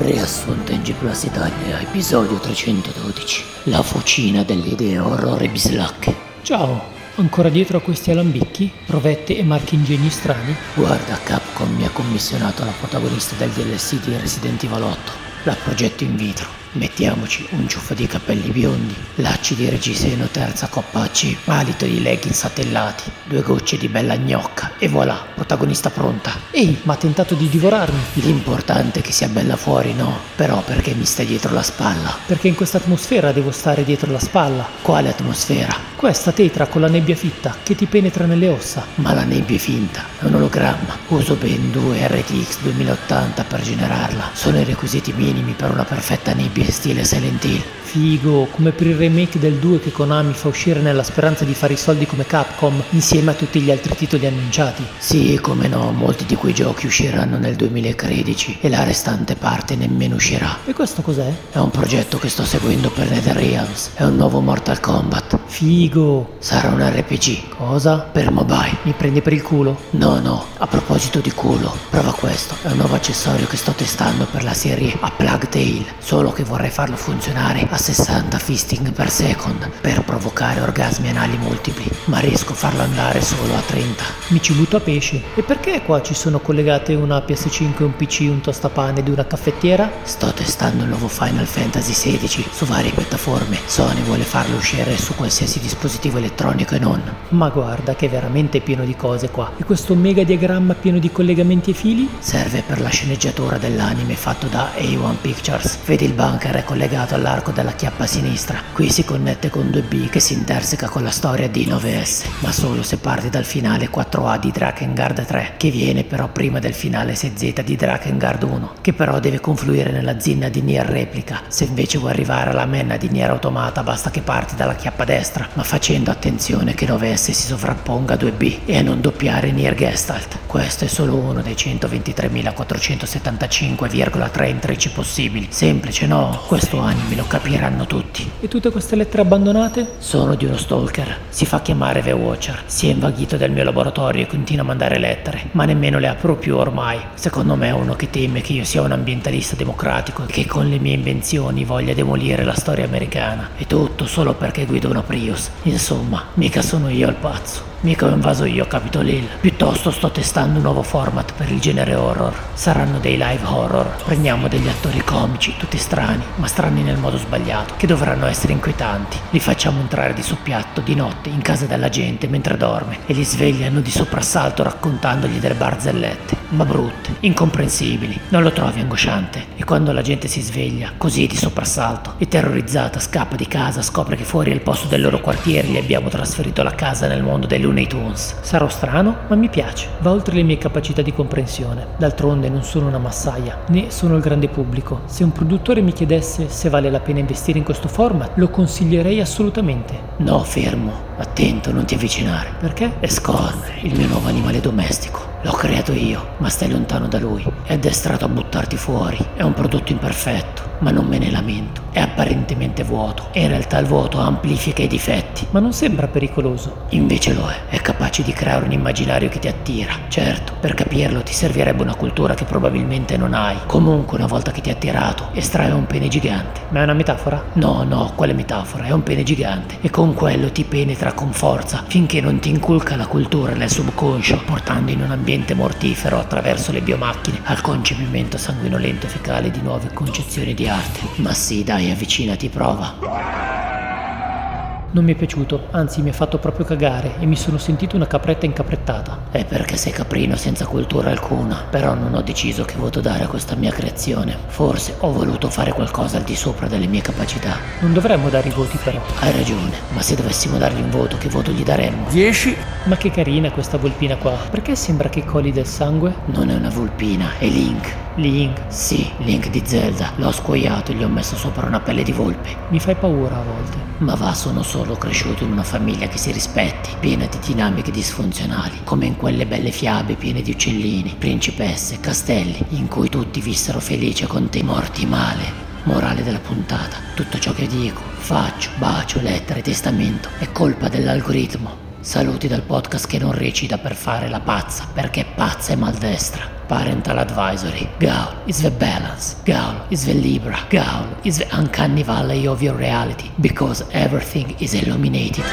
Riassunto in G Plus Italia, episodio 312. La fucina delle idee horror e bislacche. Ciao, ancora dietro a questi alambicchi, provette e marchi ingegni strani? Guarda, Capcom mi ha commissionato la protagonista del DLC di Resident Evil 8. La progetto in vitro. Mettiamoci un ciuffo di capelli biondi, lacci di reggiseno terza coppa AC, alito di leggings satellati, due gocce di bella gnocca e voilà, protagonista pronta. Ehi, ma ha tentato di divorarmi? L'importante è che sia bella fuori, no? Però perché mi stai dietro la spalla? Perché in questa atmosfera devo stare dietro la spalla. Quale atmosfera? Questa tetra con la nebbia fitta che ti penetra nelle ossa. Ma la nebbia è finta, è un ologramma. Uso ben due RTX 2080 per generarla. Sono i requisiti minimi per una perfetta nebbia stile Silent Hill. Figo, come per il remake del 2 che Konami fa uscire nella speranza di fare i soldi come Capcom, insieme a tutti gli altri titoli annunciati. Sì, come no, molti di quei giochi usciranno nel 2013 e la restante parte nemmeno uscirà. E questo cos'è? È un progetto che sto seguendo per NetherRealms, è un nuovo Mortal Kombat. Figo! Sarà un RPG. Cosa? Per mobile. Mi prendi per il culo? No, no, a proposito di culo, prova questo, è un nuovo accessorio che sto testando per la serie A Plug Tail, solo che vorrei farlo funzionare a 60 fisting per second per provocare orgasmi anali multipli, ma riesco a farlo andare solo a 30. Mi ci butto a pesce. E perché qua ci sono collegate una PS5, un PC, un tostapane ed una caffettiera? Sto testando il nuovo Final Fantasy XVI su varie piattaforme. Sony vuole farlo uscire su qualsiasi dispositivo elettronico e non. Ma guarda che è veramente pieno di cose qua. E questo mega diagramma pieno di collegamenti e fili? Serve per la sceneggiatura dell'anime fatto da A1 Pictures. Vedi il bunker è collegato all'arco della chiappa sinistra. Qui si connette con 2B che si interseca con la storia di 9S, ma solo se parti dal finale 4A di Drakengard 3, che viene però prima del finale 6Z di Drakengard 1, che però deve confluire nella zinna di Nier Replica. Se invece vuoi arrivare alla menna di Nier Automata basta che parti dalla chiappa destra, ma facendo attenzione che 9S si sovrapponga a 2B e a non doppiare Nier Gestalt. Questo è solo uno dei 123.475,3 intrecci possibili. Semplice, no? Questo anime lo capiranno tutti. E tutte queste lettere abbandonate? Sono di uno stalker. Si fa chiamare The Watcher. Si è invaghito del mio laboratorio e continua a mandare lettere, ma nemmeno le apro più ormai. Secondo me è uno che teme che io sia un ambientalista democratico e che con le mie invenzioni voglia demolire la storia americana. E tutto solo perché guido una Prius. Insomma, mica sono io il pazzo. Mica ho invaso io Capitol Hill. Piuttosto sto testando un nuovo format per il genere horror. Saranno dei live horror. Prendiamo degli attori comici, tutti strani, ma strani nel modo sbagliato, che dovranno essere inquietanti. Li facciamo entrare di soppiatto, di notte, in casa della gente mentre dorme e li svegliano di soprassalto raccontandogli delle barzellette. Ma brutte, incomprensibili. Non lo trovi angosciante? E quando la gente si sveglia, così di soprassalto, e terrorizzata, scappa di casa, scopre che fuori al posto del loro quartiere gli abbiamo trasferito la casa nel mondo dei Looney Tunes. Sarò strano, ma mi piace. Va oltre le mie capacità di comprensione. D'altronde non sono una massaia, né sono il grande pubblico. Se un produttore mi chiedesse se vale la pena investire in questo format, lo consiglierei assolutamente. No, fermo. Attento, non ti avvicinare. Perché? È Scorn, il mio nuovo animale domestico. L'ho creato io, ma stai lontano da lui. È addestrato a buttarti fuori. È un prodotto imperfetto, ma non me ne lamento. È apparentemente vuoto e in realtà il vuoto amplifica i difetti. Ma non sembra pericoloso. Invece lo è. È capace di creare un immaginario che ti attira. Certo, per capirlo ti servirebbe una cultura che probabilmente non hai. Comunque, una volta che ti ha attirato, estrae un pene gigante. Ma è una metafora? No, no, quale metafora? È un pene gigante. E con quello ti penetra con forza finché non ti inculca la cultura nel subconscio, portando in un ambiente mortifero attraverso le biomacchine al concepimento sanguinolento fecale di nuove concezioni di arte. Ma sì, dai, avvicinati, prova. Non mi è piaciuto, anzi mi ha fatto proprio cagare e mi sono sentito una capretta incaprettata. È perché sei caprino senza cultura alcuna, però non ho deciso che voto dare a questa mia creazione. Forse ho voluto fare qualcosa al di sopra delle mie capacità. Non dovremmo dare i voti però. Hai ragione, ma se dovessimo dargli un voto, che voto gli daremmo? 10. Ma che carina questa volpina qua. Perché sembra che coli del sangue? Non è una volpina, è Link. Link? Sì, Link di Zelda. L'ho scuoiato e gli ho messo sopra una pelle di volpe. Mi fai paura a volte. Ma va, sono solo cresciuto in una famiglia che si rispetti, piena di dinamiche disfunzionali, come in quelle belle fiabe piene di uccellini, principesse, castelli, in cui tutti vissero felici con te morti male. Morale della puntata, tutto ciò che dico, faccio, bacio, lettere, testamento, è colpa dell'algoritmo. Saluti dal podcast che non recita per fare la pazza, perché pazza è maldestra. Parental advisory. Gaul is the balance. Gaul is the Libra. Gaul is the uncanny valley of your reality because everything is illuminated.